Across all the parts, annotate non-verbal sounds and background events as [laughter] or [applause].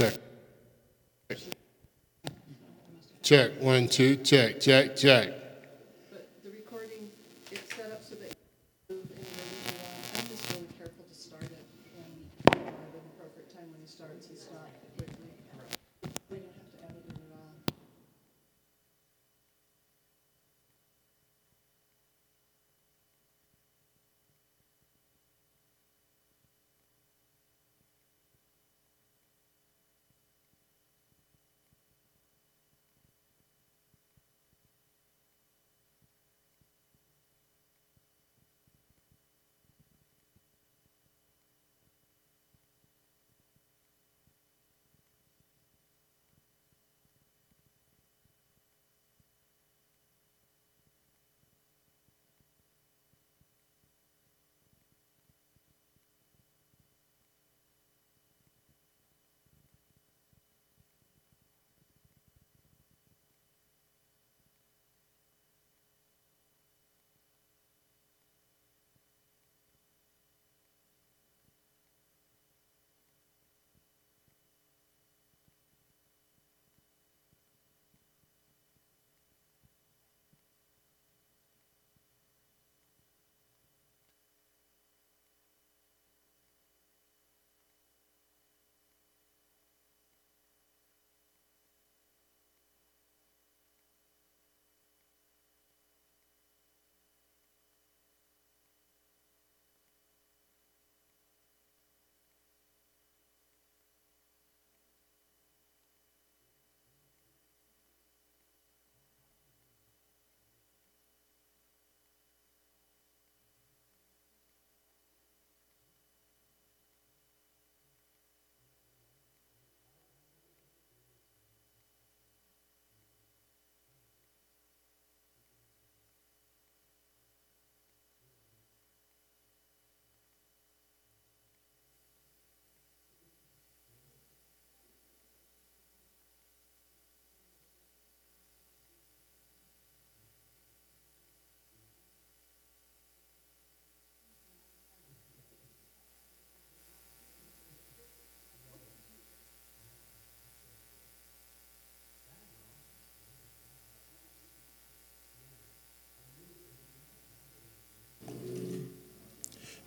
Check. Check. One, two, check, check, check.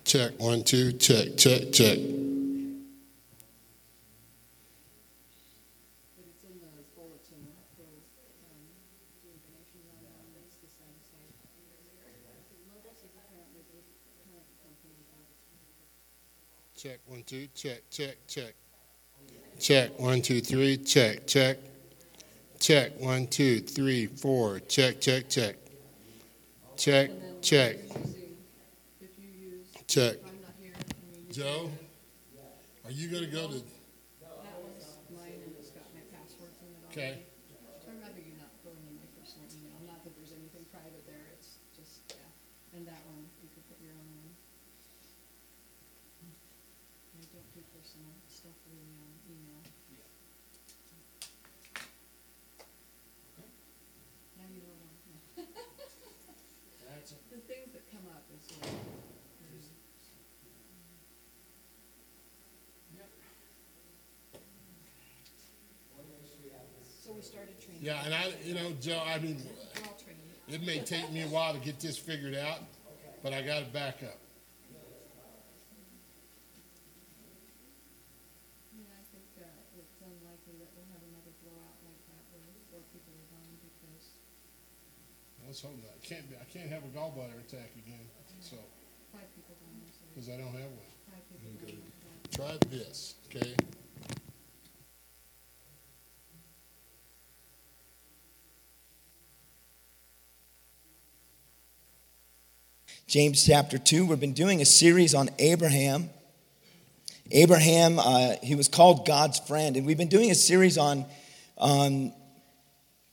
Check. One, two, check, check, check. Check. One, two, check, check, check. Check. One, two, three, check, check. Check. One, two, three, four, check, check, check. Check, then check, using- If you use, check. if I'm not here, and you use. Joe, are you going to go to? That one's mine and it's got my passwords in it Okay. already. I'd rather you not go into my personal email, not that there's anything private there, it's just, yeah. And that one, you could put your own in. I don't do personal stuff in, um, email. Now you don't know. The things that come up is like, there's So we started training. Yeah, and I, you know, Joe, I mean, We're all trained. it may take me a while to get this figured out, but I got to back up. Yeah, I think, uh, it's unlikely that we'll have another blowout like that where four people are gone because Let's hope not. Can't be, I can't have a gallbladder attack again, so five people gone, so because I don't have one. five people gone. Try this, okay? James chapter 2. We've been doing a series on Abraham. Abraham, uh, he was called God's friend, and we've been doing a series on, on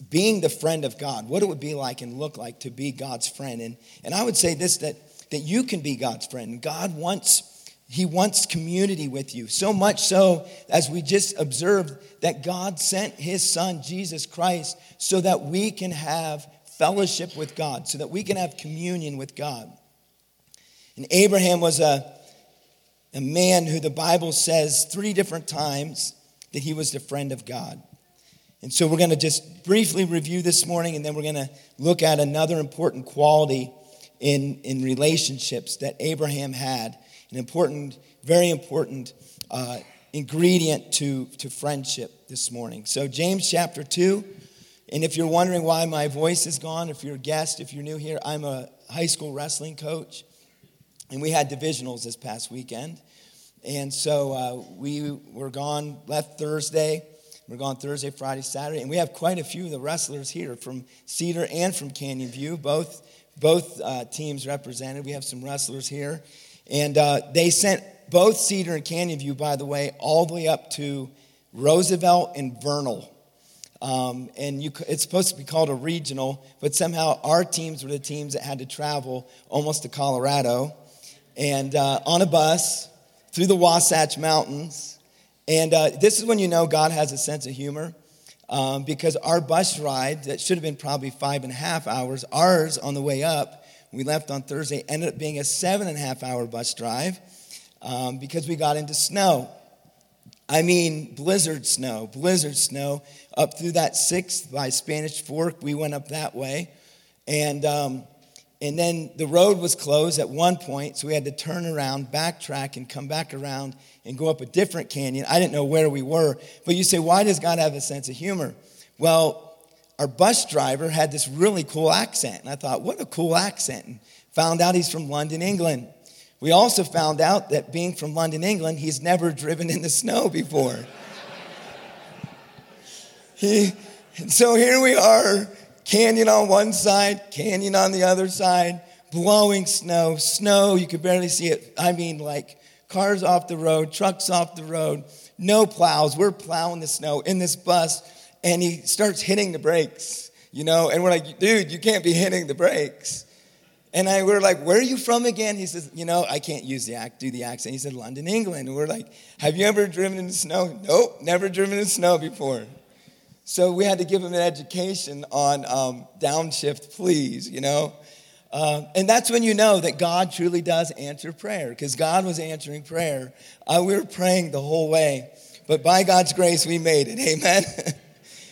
being the friend of God, what it would be like and look like to be God's friend. And, and I would say this that, that you can be God's friend. God wants, He wants community with you. So much so, as we just observed, that God sent His Son, Jesus Christ, so that we can have fellowship with God, so that we can have communion with God. And Abraham was a, a man who the Bible says three different times that he was the friend of God. And so we're going to just briefly review this morning, and then we're going to look at another important quality in, in relationships that Abraham had, an important, very important uh, ingredient to, to friendship this morning. So, James chapter 2. And if you're wondering why my voice is gone, if you're a guest, if you're new here, I'm a high school wrestling coach. And we had divisionals this past weekend. And so uh, we were gone, left Thursday. We're gone Thursday, Friday, Saturday. And we have quite a few of the wrestlers here from Cedar and from Canyon View, both, both uh, teams represented. We have some wrestlers here. And uh, they sent both Cedar and Canyon View, by the way, all the way up to Roosevelt and Vernal. Um, and you, it's supposed to be called a regional, but somehow our teams were the teams that had to travel almost to Colorado and uh, on a bus through the Wasatch Mountains. And uh, this is when you know God has a sense of humor. Um, because our bus ride, that should have been probably five and a half hours, ours on the way up, we left on Thursday, ended up being a seven and a half hour bus drive um, because we got into snow. I mean, blizzard snow, blizzard snow up through that sixth by Spanish Fork. We went up that way. And, um, and then the road was closed at one point, so we had to turn around, backtrack, and come back around and go up a different canyon. I didn't know where we were. But you say, why does God have a sense of humor? Well, our bus driver had this really cool accent. And I thought, what a cool accent. And found out he's from London, England. We also found out that being from London, England, he's never driven in the snow before. [laughs] he, so here we are, canyon on one side, canyon on the other side, blowing snow, snow, you could barely see it. I mean, like cars off the road, trucks off the road, no plows. We're plowing the snow in this bus, and he starts hitting the brakes, you know, and we're like, dude, you can't be hitting the brakes. And I we're like, where are you from again? He says, you know, I can't use the act, do the accent. He said, London, England. And we're like, have you ever driven in the snow? Nope, never driven in snow before. So we had to give him an education on um, downshift, please, you know. Um, and that's when you know that God truly does answer prayer, because God was answering prayer. Uh, we were praying the whole way, but by God's grace, we made it. [laughs] Amen.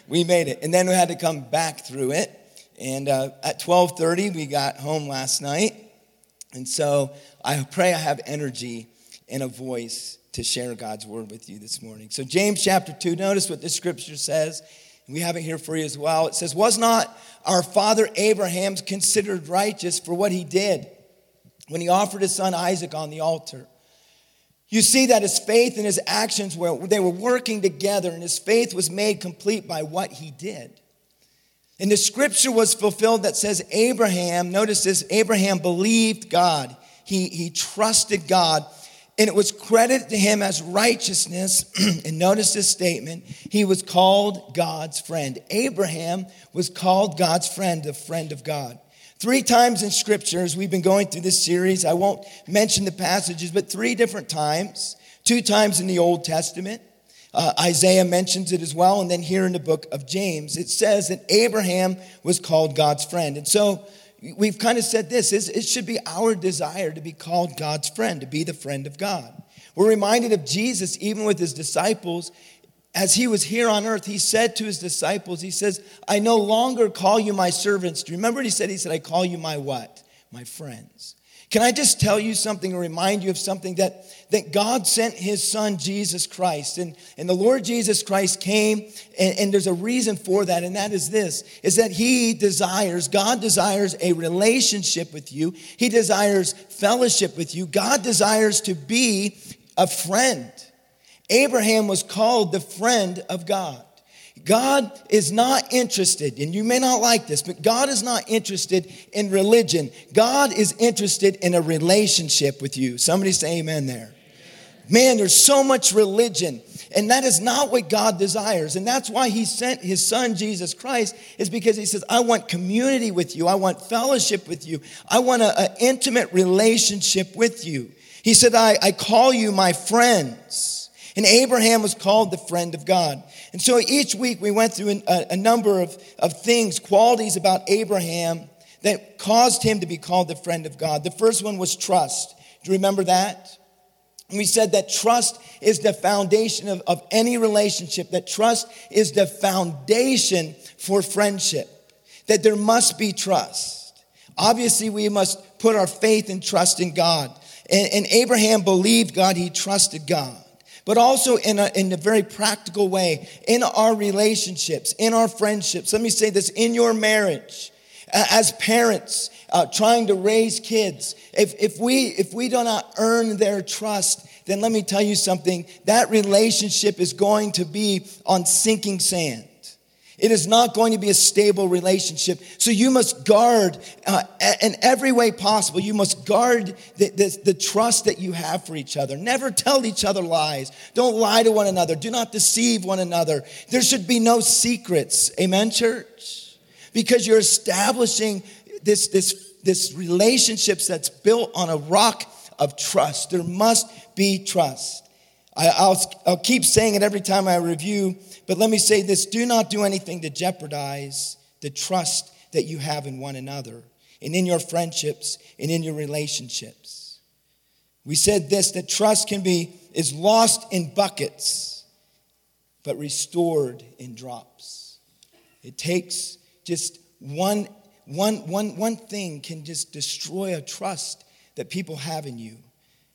we made it, and then we had to come back through it. And uh, at 12:30, we got home last night, and so I pray I have energy and a voice to share God's word with you this morning. So James chapter 2, notice what the scripture says. We have it here for you as well. It says, "Was not our father Abraham considered righteous for what he did when he offered his son Isaac on the altar?" You see that his faith and his actions were they were working together and his faith was made complete by what he did. And the scripture was fulfilled that says Abraham, notice this, Abraham believed God. He, he trusted God, and it was credited to him as righteousness. [clears throat] and notice this statement he was called God's friend. Abraham was called God's friend, the friend of God. Three times in scriptures, we've been going through this series. I won't mention the passages, but three different times. Two times in the Old Testament, uh, Isaiah mentions it as well. And then here in the book of James, it says that Abraham was called God's friend. And so we've kind of said this it should be our desire to be called God's friend, to be the friend of God. We're reminded of Jesus, even with his disciples. As he was here on earth, he said to his disciples, He says, I no longer call you my servants. Do you remember what he said? He said, I call you my what? My friends. Can I just tell you something or remind you of something that, that God sent his son Jesus Christ and, and the Lord Jesus Christ came and, and there's a reason for that and that is this is that he desires God desires a relationship with you. He desires fellowship with you. God desires to be a friend. Abraham was called the friend of God God is not interested, and you may not like this, but God is not interested in religion. God is interested in a relationship with you. Somebody say amen there. Man, there's so much religion, and that is not what God desires. And that's why He sent His Son, Jesus Christ, is because He says, I want community with you, I want fellowship with you, I want an intimate relationship with you. He said, I, I call you my friends. And Abraham was called the friend of God. And so each week we went through a, a number of, of things, qualities about Abraham that caused him to be called the friend of God. The first one was trust. Do you remember that? And we said that trust is the foundation of, of any relationship, that trust is the foundation for friendship, that there must be trust. Obviously, we must put our faith and trust in God. And, and Abraham believed God, he trusted God. But also in a, in a very practical way, in our relationships, in our friendships. Let me say this in your marriage, as parents, uh, trying to raise kids, if, if, we, if we do not earn their trust, then let me tell you something that relationship is going to be on sinking sand. It is not going to be a stable relationship. So you must guard uh, in every way possible. You must guard the, the, the, trust that you have for each other. Never tell each other lies. Don't lie to one another. Do not deceive one another. There should be no secrets. Amen, church? Because you're establishing this, this, this relationships that's built on a rock of trust. There must be trust. I, will I'll keep saying it every time I review, but let me say this do not do anything to jeopardize the trust that you have in one another and in your friendships and in your relationships. We said this that trust can be is lost in buckets but restored in drops. It takes just one one, one, one thing can just destroy a trust that people have in you.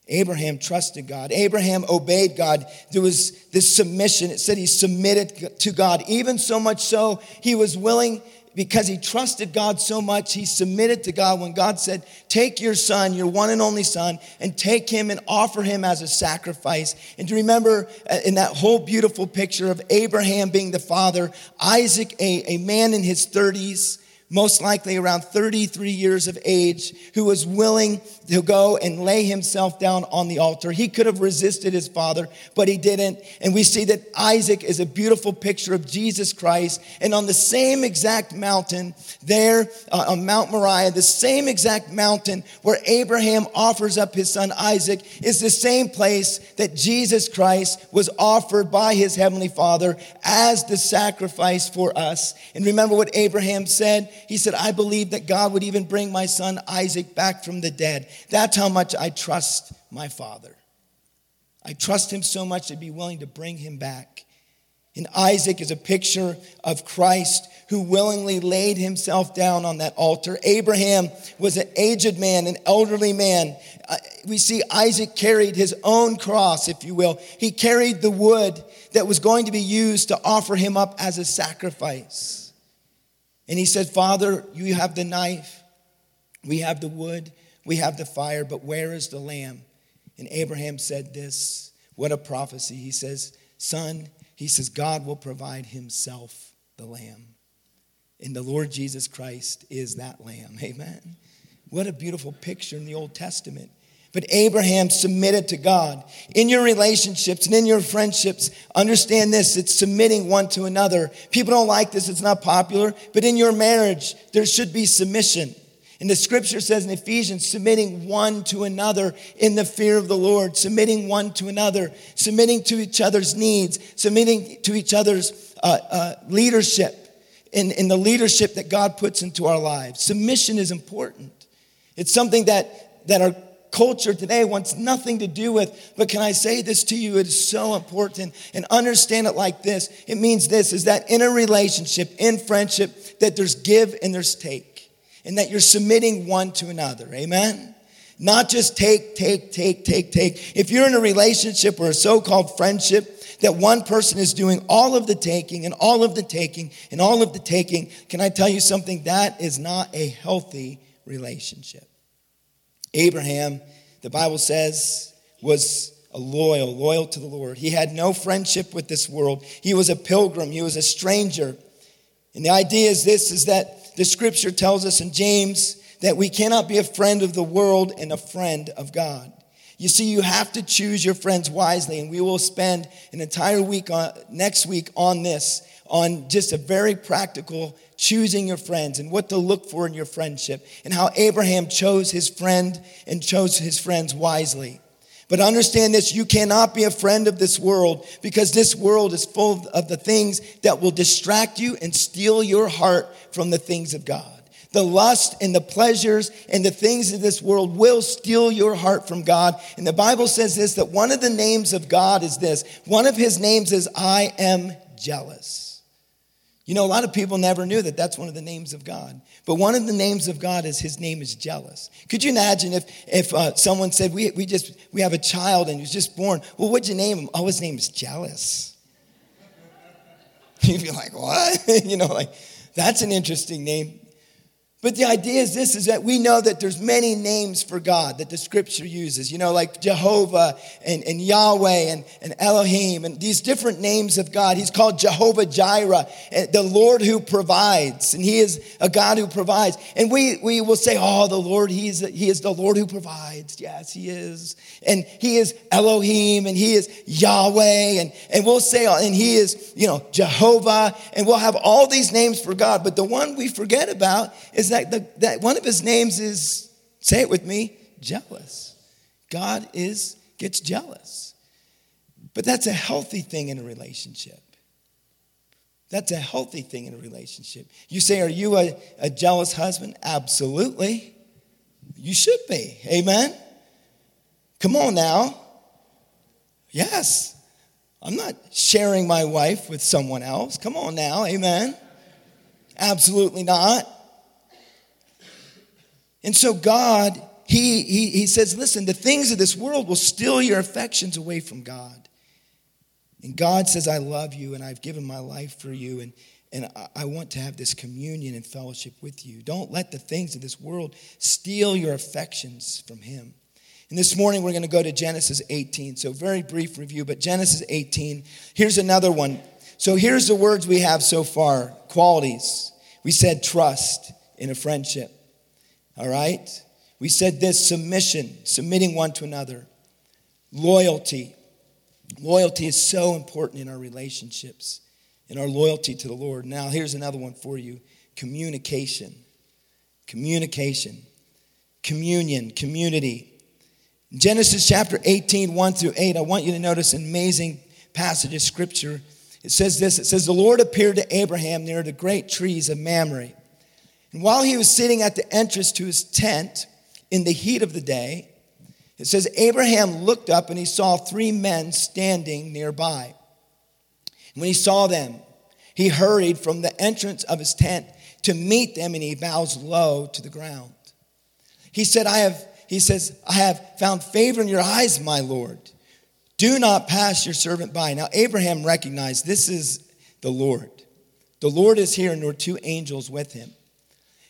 Abraham trusted God. Abraham obeyed God. There was this submission. It said he submitted to God, even so much so he was willing, because he trusted God so much, he submitted to God when God said, Take your son, your one and only son, and take him and offer him as a sacrifice. And to remember uh, in that whole beautiful picture of Abraham being the father, Isaac, a, a man in his 30s, most likely around 33 years of age, who was willing to go and lay himself down on the altar. He could have resisted his father, but he didn't. And we see that Isaac is a beautiful picture of Jesus Christ. And on the same exact mountain, there uh, on Mount Moriah, the same exact mountain where Abraham offers up his son Isaac, is the same place that Jesus Christ was offered by his heavenly father as the sacrifice for us. And remember what Abraham said? He said, I believe that God would even bring my son Isaac back from the dead. That's how much I trust my father. I trust him so much to be willing to bring him back. And Isaac is a picture of Christ who willingly laid himself down on that altar. Abraham was an aged man, an elderly man. Uh, we see Isaac carried his own cross, if you will. He carried the wood that was going to be used to offer him up as a sacrifice. And he said, Father, you have the knife, we have the wood, we have the fire, but where is the lamb? And Abraham said this. What a prophecy. He says, Son, he says, God will provide himself the lamb. And the Lord Jesus Christ is that lamb. Amen. What a beautiful picture in the Old Testament. But Abraham submitted to God. In your relationships and in your friendships, understand this it's submitting one to another. People don't like this, it's not popular, but in your marriage, there should be submission. And the scripture says in Ephesians, submitting one to another in the fear of the Lord, submitting one to another, submitting to each other's needs, submitting to each other's uh, uh, leadership in, in the leadership that God puts into our lives. Submission is important. It's something that, that our culture today wants nothing to do with. But can I say this to you? It is so important and understand it like this. It means this is that in a relationship, in friendship, that there's give and there's take, and that you're submitting one to another. Amen? Not just take, take, take, take, take. If you're in a relationship or a so called friendship, that one person is doing all of the taking and all of the taking and all of the taking, can I tell you something? That is not a healthy relationship. Abraham, the Bible says, was a loyal, loyal to the Lord. He had no friendship with this world. He was a pilgrim, he was a stranger. And the idea is this is that the scripture tells us in James that we cannot be a friend of the world and a friend of God. You see, you have to choose your friends wisely, and we will spend an entire week on, next week on this, on just a very practical choosing your friends and what to look for in your friendship, and how Abraham chose his friend and chose his friends wisely. But understand this you cannot be a friend of this world because this world is full of the things that will distract you and steal your heart from the things of God. The lust and the pleasures and the things of this world will steal your heart from God. And the Bible says this that one of the names of God is this. One of his names is I am jealous. You know, a lot of people never knew that that's one of the names of God. But one of the names of God is his name is jealous. Could you imagine if, if uh, someone said, we, we just, we have a child and he's just born. Well, what'd you name him? Oh, his name is jealous. [laughs] You'd be like, what? [laughs] you know, like, that's an interesting name. But the idea is this is that we know that there's many names for God that the scripture uses, you know, like Jehovah and, and Yahweh and, and Elohim and these different names of God. He's called Jehovah Jireh, eh, the Lord who provides. And he is a God who provides. And we, we will say, oh, the Lord, he is, he is the Lord who provides. Yes, he is. And he is Elohim and he is Yahweh. And, and we'll say, and he is, you know, Jehovah. And we'll have all these names for God. But the one we forget about is that the, that one of his names is, say it with me, jealous. God is, gets jealous. But that's a healthy thing in a relationship. That's a healthy thing in a relationship. You say, Are you a, a jealous husband? Absolutely. You should be. Amen. Come on now. Yes. I'm not sharing my wife with someone else. Come on now. Amen. Absolutely not. And so God, he, he, he says, listen, the things of this world will steal your affections away from God. And God says, I love you and I've given my life for you. And, and I want to have this communion and fellowship with you. Don't let the things of this world steal your affections from Him. And this morning we're going to go to Genesis 18. So, very brief review, but Genesis 18. Here's another one. So, here's the words we have so far qualities. We said trust in a friendship. All right? We said this submission, submitting one to another, loyalty. Loyalty is so important in our relationships, in our loyalty to the Lord. Now, here's another one for you communication. Communication. Communion, community. Genesis chapter 18, 1 through 8, I want you to notice an amazing passage of scripture. It says this it says, The Lord appeared to Abraham near the great trees of Mamre and while he was sitting at the entrance to his tent in the heat of the day, it says Abraham looked up and he saw three men standing nearby. And when he saw them, he hurried from the entrance of his tent to meet them and he bows low to the ground. He said, I have, he says, I have found favor in your eyes, my Lord. Do not pass your servant by. Now, Abraham recognized this is the Lord. The Lord is here, and there are two angels with him.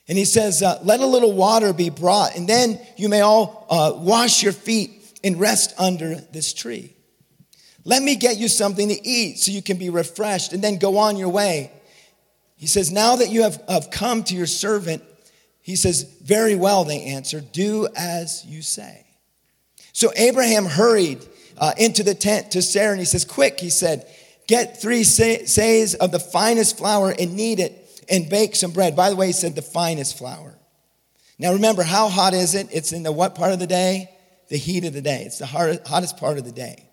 And he says, uh, Let a little water be brought, and then you may all uh, wash your feet and rest under this tree. Let me get you something to eat so you can be refreshed and then go on your way. He says, Now that you have, have come to your servant, he says, Very well, they answered, do as you say. So Abraham hurried uh, into the tent to Sarah, and he says, Quick, he said, get three seahs of the finest flour and knead it and bake some bread. By the way, he said the finest flour. Now remember, how hot is it? It's in the what part of the day? The heat of the day. It's the hottest part of the day.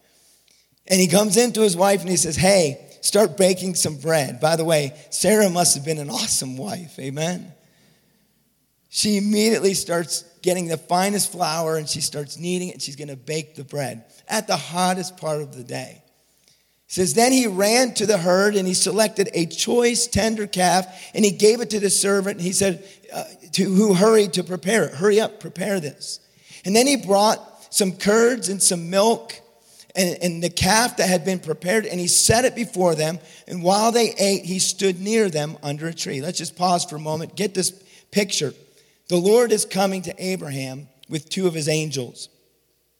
And he comes into his wife and he says, Hey, start baking some bread. By the way, Sarah must have been an awesome wife. Amen. She immediately starts getting the finest flour and she starts kneading it and she's going to bake the bread at the hottest part of the day says, Then he ran to the herd and he selected a choice tender calf and he gave it to the servant. And he said, uh, to, Who hurried to prepare it? Hurry up, prepare this. And then he brought some curds and some milk and, and the calf that had been prepared and he set it before them. And while they ate, he stood near them under a tree. Let's just pause for a moment, get this picture. The Lord is coming to Abraham with two of his angels.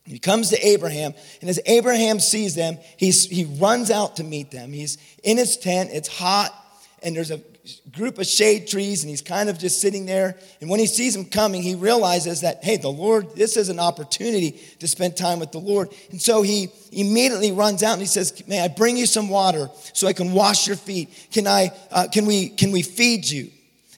He comes to Abraham, and as Abraham sees them, he's, he runs out to meet them. He's in his tent, it's hot, and there's a group of shade trees, and he's kind of just sitting there. And when he sees them coming, he realizes that, hey, the Lord, this is an opportunity to spend time with the Lord. And so he immediately runs out and he says, May I bring you some water so I can wash your feet? Can, I, uh, can, we, can we feed you?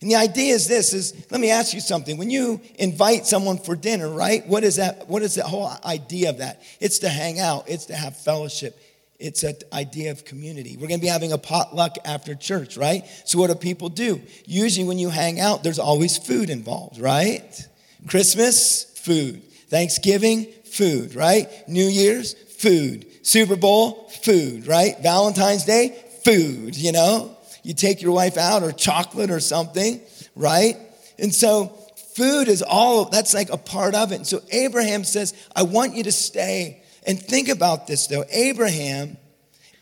And the idea is this is let me ask you something. When you invite someone for dinner, right? What is that what is the whole idea of that? It's to hang out, it's to have fellowship. it's an idea of community. We're going to be having a potluck after church, right? So, what do people do? Usually, when you hang out, there's always food involved, right? Christmas, food. Thanksgiving, food, right? New Year's, food. Super Bowl, food, right? Valentine's Day, food, you know? You take your wife out or chocolate or something, right? And so, food is all, that's like a part of it. And so, Abraham says, I want you to stay and think about this though. Abraham,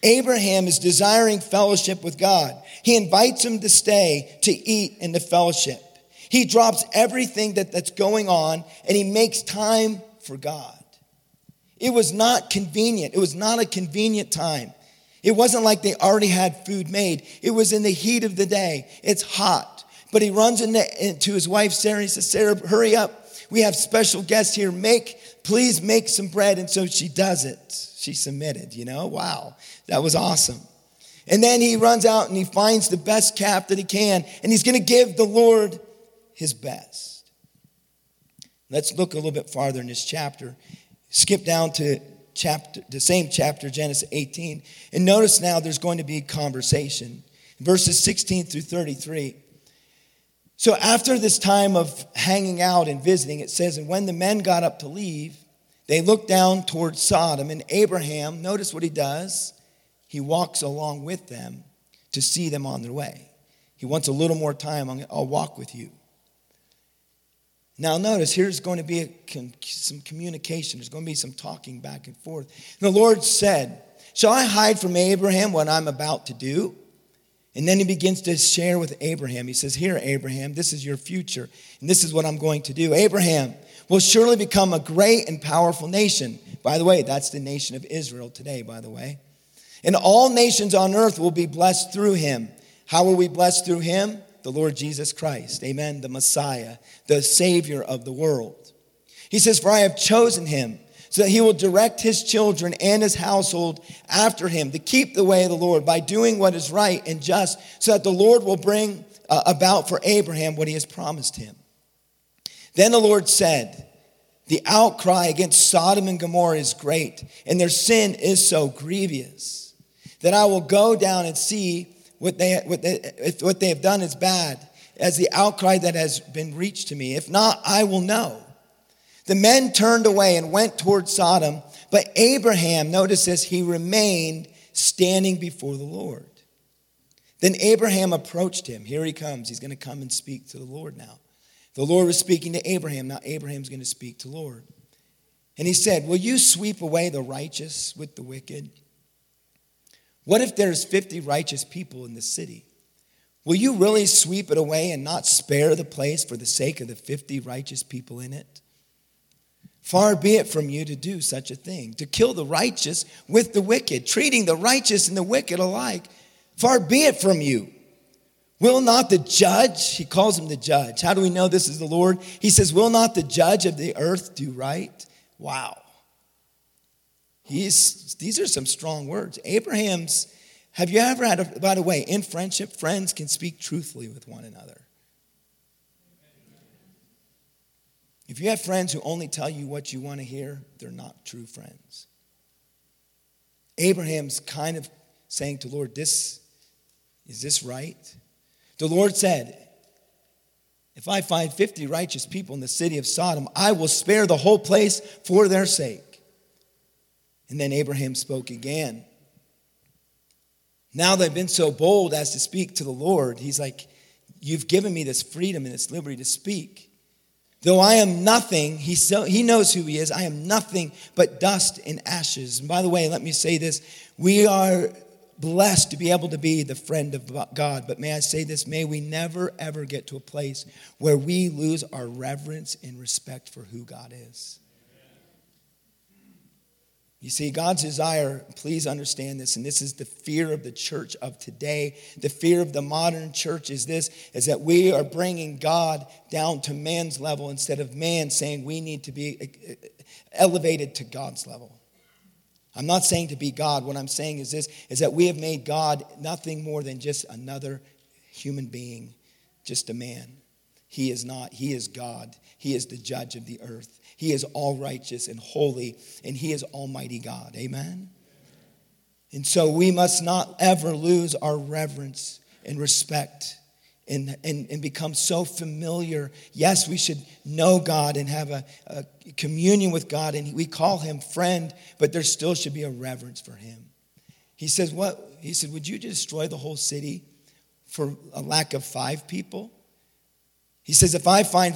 Abraham is desiring fellowship with God. He invites him to stay to eat in the fellowship. He drops everything that, that's going on and he makes time for God. It was not convenient. It was not a convenient time. It wasn't like they already had food made. It was in the heat of the day. It's hot. But he runs into, his wife, Sarah. He says, Sarah, hurry up. We have special guests here. Make please make some bread. And so she does it. She submitted, you know? Wow, that was awesome. And then he runs out and he finds the best calf that he can, and he's going to give the Lord his best. Let's look a little bit farther in this chapter. Skip down to chapter, the same chapter, Genesis 18, and notice now there's going to be conversation. Verses 16 through 33. So after this time of hanging out and visiting, it says, and when the men got up to leave, they looked down towards Sodom, and Abraham, notice what he does. He walks along with them to see them on their way. He wants a little more time. I'll walk with you. Now, notice here's going to be some communication. There's going to be some talking back and forth. And the Lord said, Shall I hide from Abraham what I'm about to do? And then he begins to share with Abraham. He says, Here, Abraham, this is your future, and this is what I'm going to do. Abraham will surely become a great and powerful nation. By the way, that's the nation of Israel today, by the way. And all nations on earth will be blessed through him. How will we blessed through him? The Lord Jesus Christ. Amen. The Messiah, the Savior of the world. He says, For I have chosen him so that he will direct his children and his household after him to keep the way of the Lord by doing what is right and just, so that the Lord will bring uh, about for Abraham what he has promised him. Then the Lord said, The outcry against Sodom and Gomorrah is great, and their sin is so grievous that I will go down and see what they, what they, if what they have done is bad, as the outcry that has been reached to me. If not, I will know. The men turned away and went toward Sodom, but Abraham, notice this, he remained standing before the Lord. Then Abraham approached him. Here he comes. He's going to come and speak to the Lord now. The Lord was speaking to Abraham. Now Abraham's going to speak to Lord. And he said, Will you sweep away the righteous with the wicked? What if there's 50 righteous people in the city? Will you really sweep it away and not spare the place for the sake of the 50 righteous people in it? Far be it from you to do such a thing, to kill the righteous with the wicked, treating the righteous and the wicked alike. Far be it from you. Will not the judge, he calls him the judge. How do we know this is the Lord? He says, Will not the judge of the earth do right? Wow. He's, these are some strong words. Abraham's, have you ever had, a, by the way, in friendship, friends can speak truthfully with one another. If you have friends who only tell you what you want to hear, they're not true friends. Abraham's kind of saying to Lord, this is this right? The Lord said, if I find 50 righteous people in the city of Sodom, I will spare the whole place for their sake. And then Abraham spoke again. Now they've been so bold as to speak to the Lord, he's like, You've given me this freedom and this liberty to speak. Though I am nothing, he, so, he knows who he is. I am nothing but dust and ashes. And by the way, let me say this. We are blessed to be able to be the friend of God. But may I say this? May we never, ever get to a place where we lose our reverence and respect for who God is. You see, God's desire, please understand this, and this is the fear of the church of today. The fear of the modern church is this, is that we are bringing God down to man's level instead of man saying we need to be uh, elevated to God's level. I'm not saying to be God. What I'm saying is this, is that we have made God nothing more than just another human being, just a man. He is not. He is God. He is the judge of the earth. He is all righteous and holy, and He is Almighty God. Amen? And so we must not ever lose our reverence and respect and, and, and become so familiar. Yes, we should know God and have a, a communion with God, and we call him friend, but there still should be a reverence for him. He says, What? He said, Would you destroy the whole city for a lack of five people? He says, If I find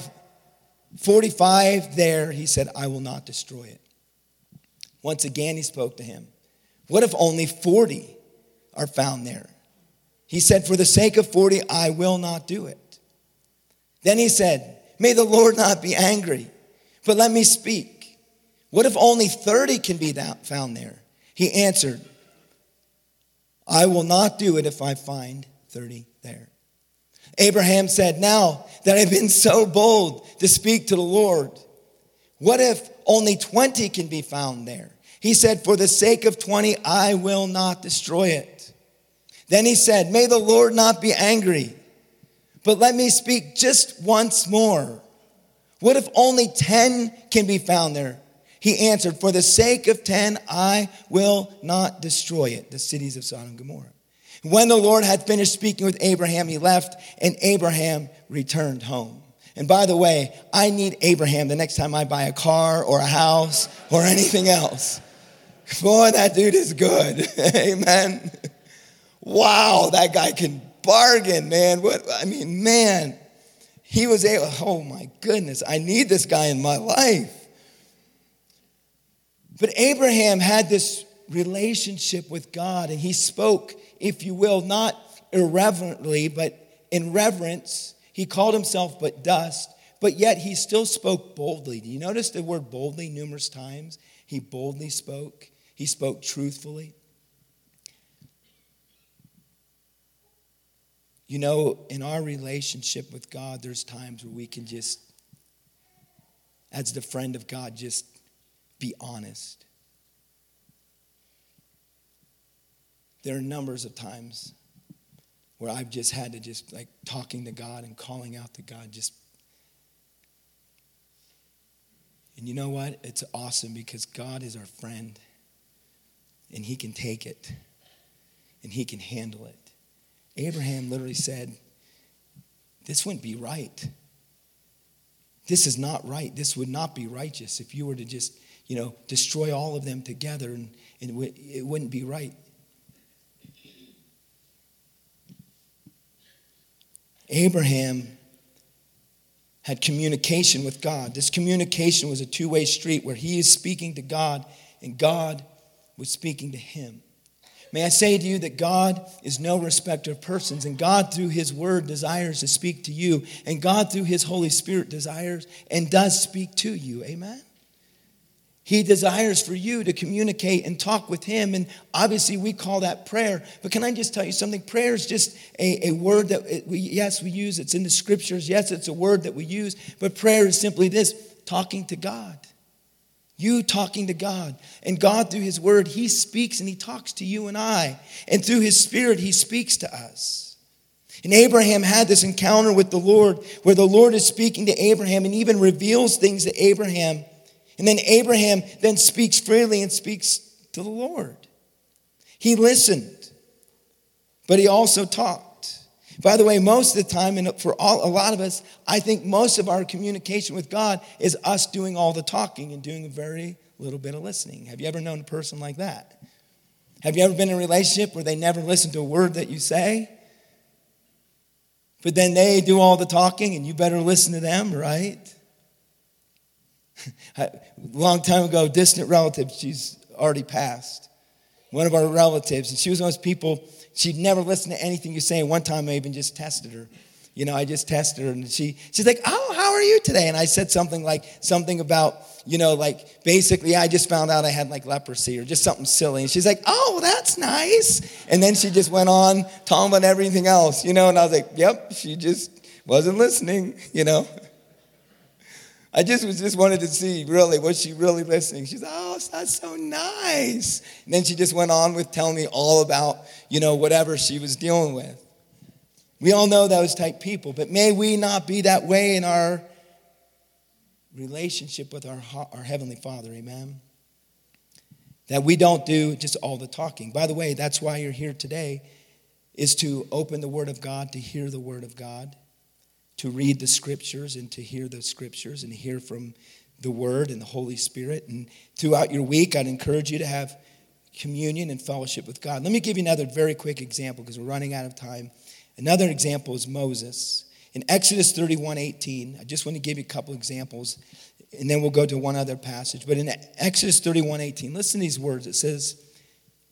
45 there, he said, I will not destroy it. Once again, he spoke to him. What if only 40 are found there? He said, For the sake of 40, I will not do it. Then he said, May the Lord not be angry, but let me speak. What if only 30 can be found there? He answered, I will not do it if I find 30 there. Abraham said, Now that I've been so bold to speak to the Lord, what if only 20 can be found there? He said, For the sake of 20, I will not destroy it. Then he said, May the Lord not be angry, but let me speak just once more. What if only 10 can be found there? He answered, For the sake of 10, I will not destroy it, the cities of Sodom and Gomorrah. When the Lord had finished speaking with Abraham, he left, and Abraham returned home. And by the way, I need Abraham the next time I buy a car or a house or [laughs] anything else. Boy, that dude is good. [laughs] Amen. Wow, that guy can bargain, man. What I mean, man, he was able, oh my goodness, I need this guy in my life. But Abraham had this relationship with God, and he spoke, if you will, not irreverently, but in reverence. He called himself but dust, but yet he still spoke boldly. Do you notice the word boldly numerous times? He boldly spoke, he spoke truthfully. You know, in our relationship with God, there's times where we can just, as the friend of God, just be honest. There are numbers of times where I've just had to just like talking to God and calling out to God, just. And you know what? It's awesome because God is our friend and He can take it and He can handle it. Abraham literally said, This wouldn't be right. This is not right. This would not be righteous if you were to just, you know, destroy all of them together and, and it wouldn't be right. Abraham had communication with God. This communication was a two way street where he is speaking to God and God was speaking to him. May I say to you that God is no respecter of persons, and God, through His Word, desires to speak to you, and God, through His Holy Spirit, desires and does speak to you. Amen? He desires for you to communicate and talk with Him, and obviously we call that prayer. But can I just tell you something? Prayer is just a, a word that, we, yes, we use. It's in the scriptures. Yes, it's a word that we use, but prayer is simply this talking to God. You talking to God. And God, through His Word, He speaks and He talks to you and I. And through His Spirit, He speaks to us. And Abraham had this encounter with the Lord where the Lord is speaking to Abraham and even reveals things to Abraham. And then Abraham then speaks freely and speaks to the Lord. He listened, but he also talked. By the way, most of the time, and for all, a lot of us, I think most of our communication with God is us doing all the talking and doing a very little bit of listening. Have you ever known a person like that? Have you ever been in a relationship where they never listen to a word that you say? But then they do all the talking and you better listen to them, right? [laughs] a long time ago, distant relative, she's already passed. One of our relatives, and she was one of those people she'd never listen to anything you say. One time I even just tested her. You know, I just tested her and she, she's like, Oh, how are you today? And I said something like, something about, you know, like basically I just found out I had like leprosy or just something silly. And she's like, Oh, that's nice. And then she just went on talking about everything else, you know, and I was like, Yep, she just wasn't listening, you know. I just was just wanted to see really was she really listening. She's oh that's so nice. And then she just went on with telling me all about you know whatever she was dealing with. We all know those type people, but may we not be that way in our relationship with our, our heavenly Father. Amen. That we don't do just all the talking. By the way, that's why you're here today, is to open the Word of God, to hear the Word of God, to read the Scriptures and to hear the Scriptures and hear from the Word and the Holy Spirit. And throughout your week, I'd encourage you to have communion and fellowship with God. Let me give you another very quick example because we're running out of time. Another example is Moses. In Exodus 31 18, I just want to give you a couple examples, and then we'll go to one other passage. But in Exodus 31 18, listen to these words. It says,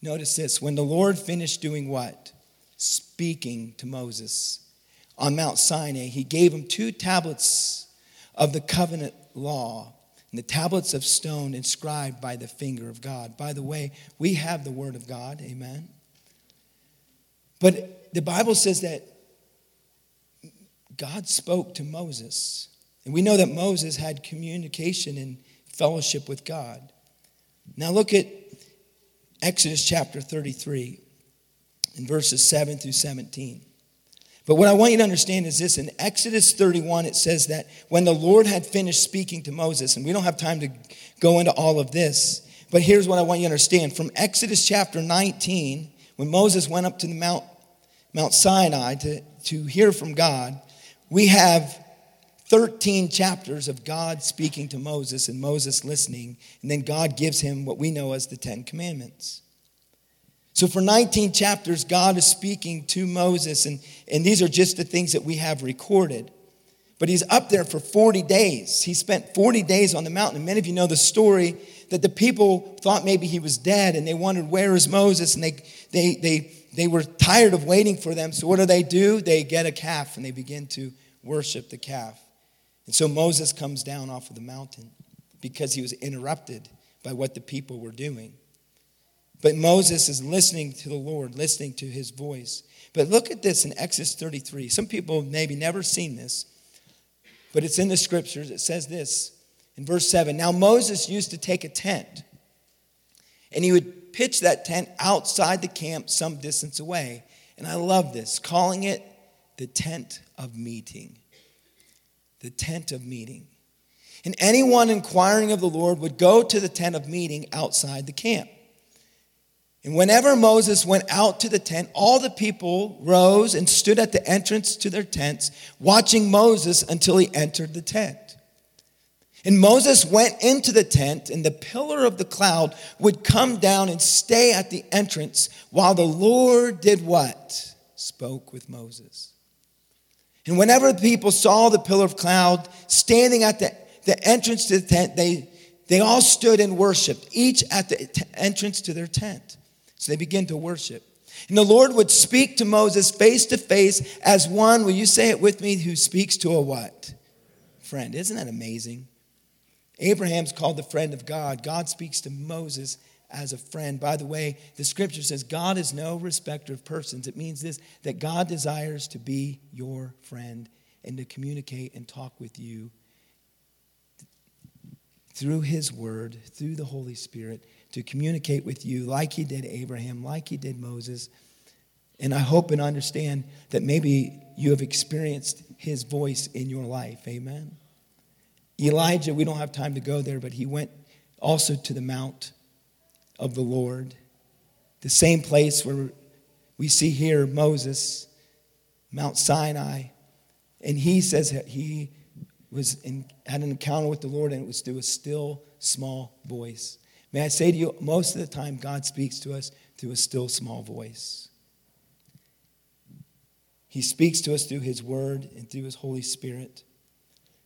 Notice this when the Lord finished doing what? Speaking to Moses on Mount Sinai, he gave him two tablets of the covenant law and the tablets of stone inscribed by the finger of God. By the way, we have the word of God, amen. But the Bible says that God spoke to Moses. And we know that Moses had communication and fellowship with God. Now look at Exodus chapter 33 in verses 7 through 17. But what I want you to understand is this in Exodus 31, it says that when the Lord had finished speaking to Moses, and we don't have time to go into all of this, but here's what I want you to understand. From Exodus chapter 19, when Moses went up to the Mount, Mount Sinai to, to hear from God, we have 13 chapters of God speaking to Moses and Moses listening, and then God gives him what we know as the Ten Commandments. So, for 19 chapters, God is speaking to Moses, and, and these are just the things that we have recorded. But he's up there for 40 days. He spent 40 days on the mountain. And many of you know the story that the people thought maybe he was dead and they wondered, Where is Moses? And they, they, they, they were tired of waiting for them. So, what do they do? They get a calf and they begin to worship the calf. And so Moses comes down off of the mountain because he was interrupted by what the people were doing. But Moses is listening to the Lord, listening to his voice. But look at this in Exodus 33. Some people maybe never seen this, but it's in the scriptures. It says this in verse 7 Now Moses used to take a tent, and he would pitch that tent outside the camp some distance away. And I love this, calling it the tent of meeting. The tent of meeting. And anyone inquiring of the Lord would go to the tent of meeting outside the camp. And whenever Moses went out to the tent, all the people rose and stood at the entrance to their tents, watching Moses until he entered the tent. And Moses went into the tent, and the pillar of the cloud would come down and stay at the entrance while the Lord did what? Spoke with Moses. And whenever the people saw the pillar of cloud standing at the, the entrance to the tent, they, they all stood and worshiped, each at the t- entrance to their tent. So they begin to worship. And the Lord would speak to Moses face to face as one, will you say it with me, who speaks to a what? Friend. Isn't that amazing? Abraham's called the friend of God. God speaks to Moses as a friend. By the way, the scripture says God is no respecter of persons. It means this that God desires to be your friend and to communicate and talk with you through his word, through the Holy Spirit to communicate with you like he did Abraham, like he did Moses. And I hope and understand that maybe you have experienced his voice in your life. Amen. Elijah, we don't have time to go there, but he went also to the Mount of the Lord, the same place where we see here Moses, Mount Sinai. And he says that he was in, had an encounter with the Lord, and it was through a still small voice. May I say to you, most of the time, God speaks to us through a still small voice. He speaks to us through His Word and through His Holy Spirit.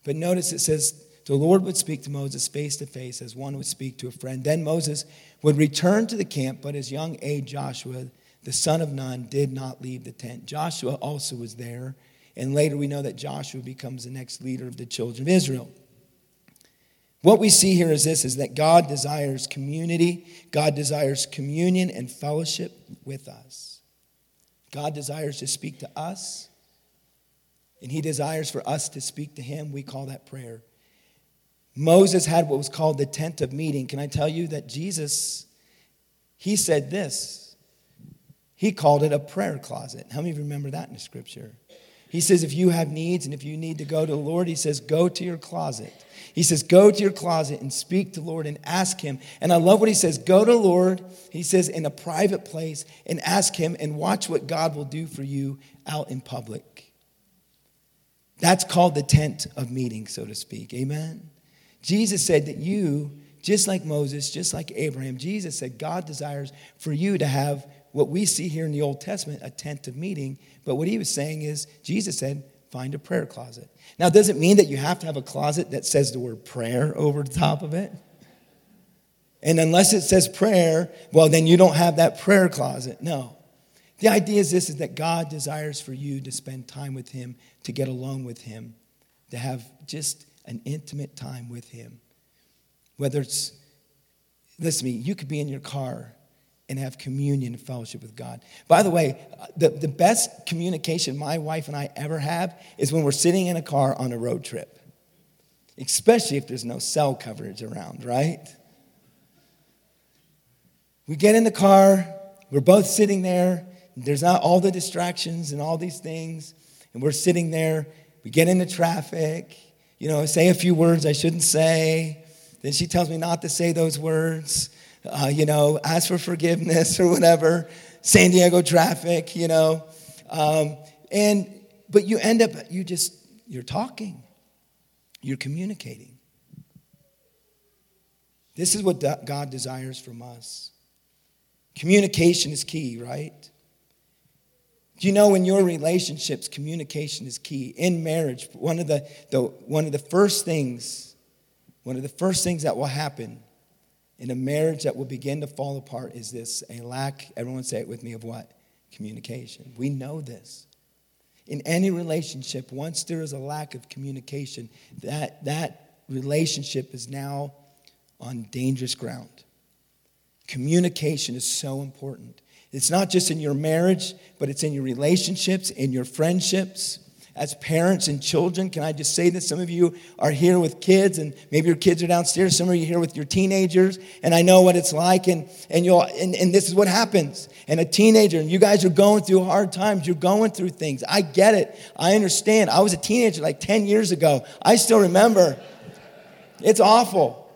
But notice it says, the Lord would speak to Moses face to face as one would speak to a friend. Then Moses would return to the camp, but his young aide Joshua, the son of Nun, did not leave the tent. Joshua also was there, and later we know that Joshua becomes the next leader of the children of Israel. What we see here is this is that God desires community, God desires communion and fellowship with us. God desires to speak to us, and he desires for us to speak to him. We call that prayer. Moses had what was called the tent of meeting. Can I tell you that Jesus he said this. He called it a prayer closet. How many remember that in the scripture? He says, if you have needs and if you need to go to the Lord, he says, go to your closet. He says, go to your closet and speak to the Lord and ask him. And I love what he says go to the Lord, he says, in a private place and ask him and watch what God will do for you out in public. That's called the tent of meeting, so to speak. Amen. Jesus said that you, just like Moses, just like Abraham, Jesus said God desires for you to have what we see here in the Old Testament, a tent of meeting. But what he was saying is, Jesus said, find a prayer closet. Now, does it mean that you have to have a closet that says the word prayer over the top of it? And unless it says prayer, well, then you don't have that prayer closet. No. The idea is this is that God desires for you to spend time with Him, to get alone with Him, to have just an intimate time with Him. Whether it's, listen to me, you could be in your car and have communion and fellowship with God. By the way, the, the best communication my wife and I ever have is when we're sitting in a car on a road trip, especially if there's no cell coverage around, right? We get in the car, we're both sitting there, there's not all the distractions and all these things, and we're sitting there, we get into traffic, you know, say a few words I shouldn't say. Then she tells me not to say those words uh, you know, ask for forgiveness or whatever, San Diego traffic, you know. Um, and, but you end up, you just, you're talking, you're communicating. This is what God desires from us. Communication is key, right? Do you know in your relationships, communication is key? In marriage, one of the, the, one of the first things, one of the first things that will happen in a marriage that will begin to fall apart is this a lack, everyone say it with me, of what? Communication. We know this. In any relationship, once there is a lack of communication, that, that relationship is now on dangerous ground. Communication is so important. It's not just in your marriage, but it's in your relationships, in your friendships as parents and children, can I just say that some of you are here with kids, and maybe your kids are downstairs. Some of you are here with your teenagers, and I know what it's like. And and you'll and, and this is what happens. And a teenager, and you guys are going through hard times. You're going through things. I get it. I understand. I was a teenager like 10 years ago. I still remember. It's awful.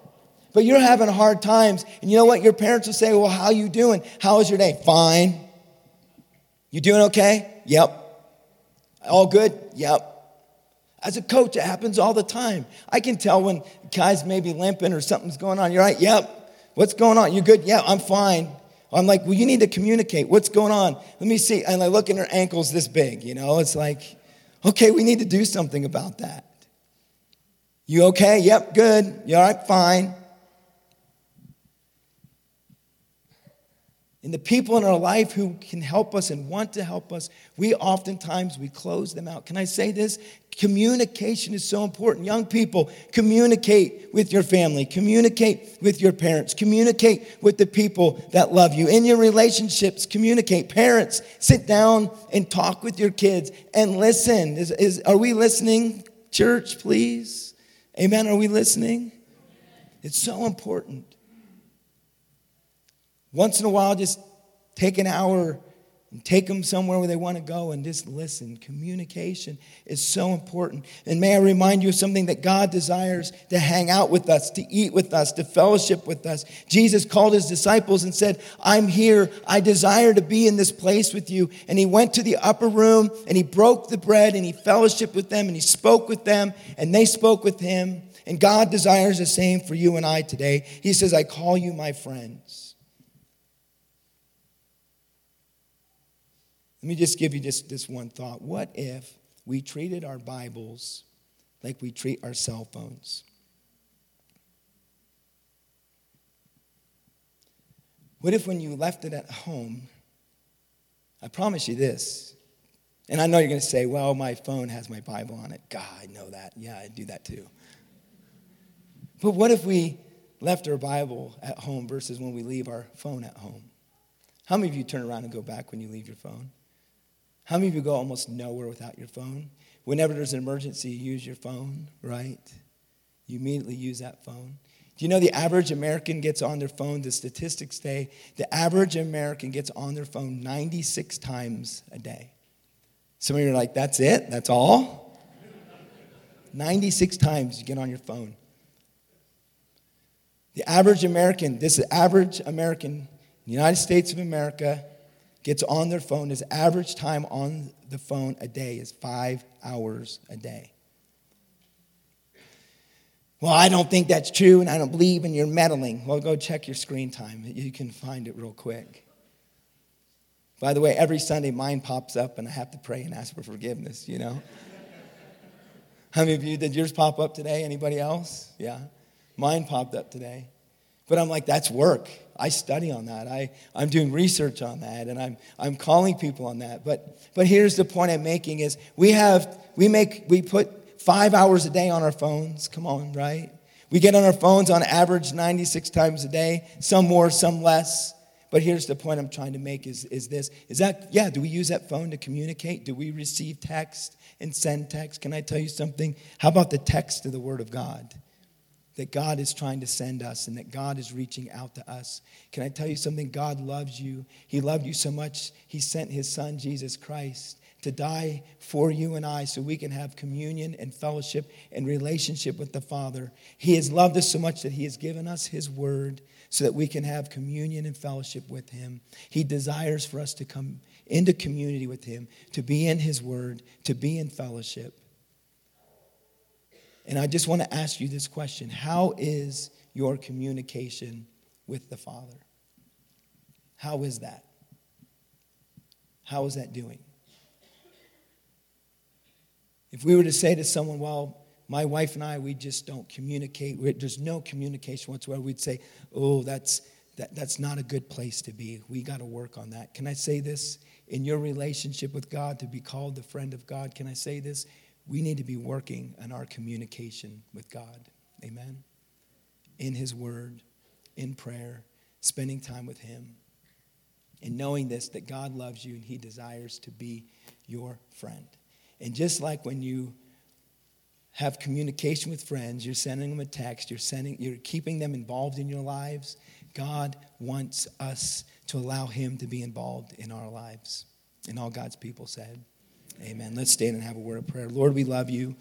But you're having hard times, and you know what? Your parents will say, "Well, how you doing? How was your day? Fine. You doing okay? Yep. All good? Yep. As a coach, it happens all the time. I can tell when guys may be limping or something's going on. You're right, yep. What's going on? You good? Yeah, I'm fine. I'm like, well, you need to communicate. What's going on? Let me see. And I look and her ankle's this big, you know? It's like, okay, we need to do something about that. You okay? Yep, good. You all right? Fine. And the people in our life who can help us and want to help us we oftentimes we close them out. Can i say this? Communication is so important. Young people communicate with your family. Communicate with your parents. Communicate with the people that love you. In your relationships communicate. Parents sit down and talk with your kids and listen. Is, is are we listening? Church please. Amen. Are we listening? It's so important once in a while, just take an hour and take them somewhere where they want to go and just listen. Communication is so important. And may I remind you of something that God desires to hang out with us, to eat with us, to fellowship with us. Jesus called his disciples and said, I'm here. I desire to be in this place with you. And he went to the upper room and he broke the bread and he fellowshiped with them and he spoke with them and they spoke with him. And God desires the same for you and I today. He says, I call you my friends. Let me just give you just this one thought. What if we treated our Bibles like we treat our cell phones? What if when you left it at home, I promise you this, and I know you're going to say, well, my phone has my Bible on it. God, I know that. Yeah, I do that too. But what if we left our Bible at home versus when we leave our phone at home? How many of you turn around and go back when you leave your phone? How many of you go almost nowhere without your phone? Whenever there's an emergency, you use your phone, right? You immediately use that phone. Do you know the average American gets on their phone? The statistics say the average American gets on their phone 96 times a day. Some of you are like, that's it? That's all? 96 times you get on your phone. The average American, this is average American, United States of America, gets on their phone. His average time on the phone a day is five hours a day. Well, I don't think that's true, and I don't believe in your meddling. Well, go check your screen time. You can find it real quick. By the way, every Sunday mine pops up, and I have to pray and ask for forgiveness, you know? [laughs] How many of you did yours pop up today? Anybody else? Yeah. Mine popped up today. But I'm like, that's work. I study on that. I, I'm doing research on that and I'm, I'm calling people on that. But, but here's the point I'm making is we have, we make, we put five hours a day on our phones. Come on, right? We get on our phones on average 96 times a day, some more, some less. But here's the point I'm trying to make is, is this is that, yeah, do we use that phone to communicate? Do we receive text and send text? Can I tell you something? How about the text of the Word of God? That God is trying to send us and that God is reaching out to us. Can I tell you something? God loves you. He loved you so much, He sent His Son, Jesus Christ, to die for you and I so we can have communion and fellowship and relationship with the Father. He has loved us so much that He has given us His Word so that we can have communion and fellowship with Him. He desires for us to come into community with Him, to be in His Word, to be in fellowship. And I just want to ask you this question How is your communication with the Father? How is that? How is that doing? If we were to say to someone, well, my wife and I, we just don't communicate, there's no communication whatsoever, we'd say, oh, that's, that, that's not a good place to be. We got to work on that. Can I say this? In your relationship with God, to be called the friend of God, can I say this? We need to be working on our communication with God. Amen. In His Word, in prayer, spending time with Him, and knowing this that God loves you and He desires to be your friend. And just like when you have communication with friends, you're sending them a text, you're sending, you're keeping them involved in your lives. God wants us to allow Him to be involved in our lives. And all God's people said. Amen. Let's stand and have a word of prayer. Lord, we love you.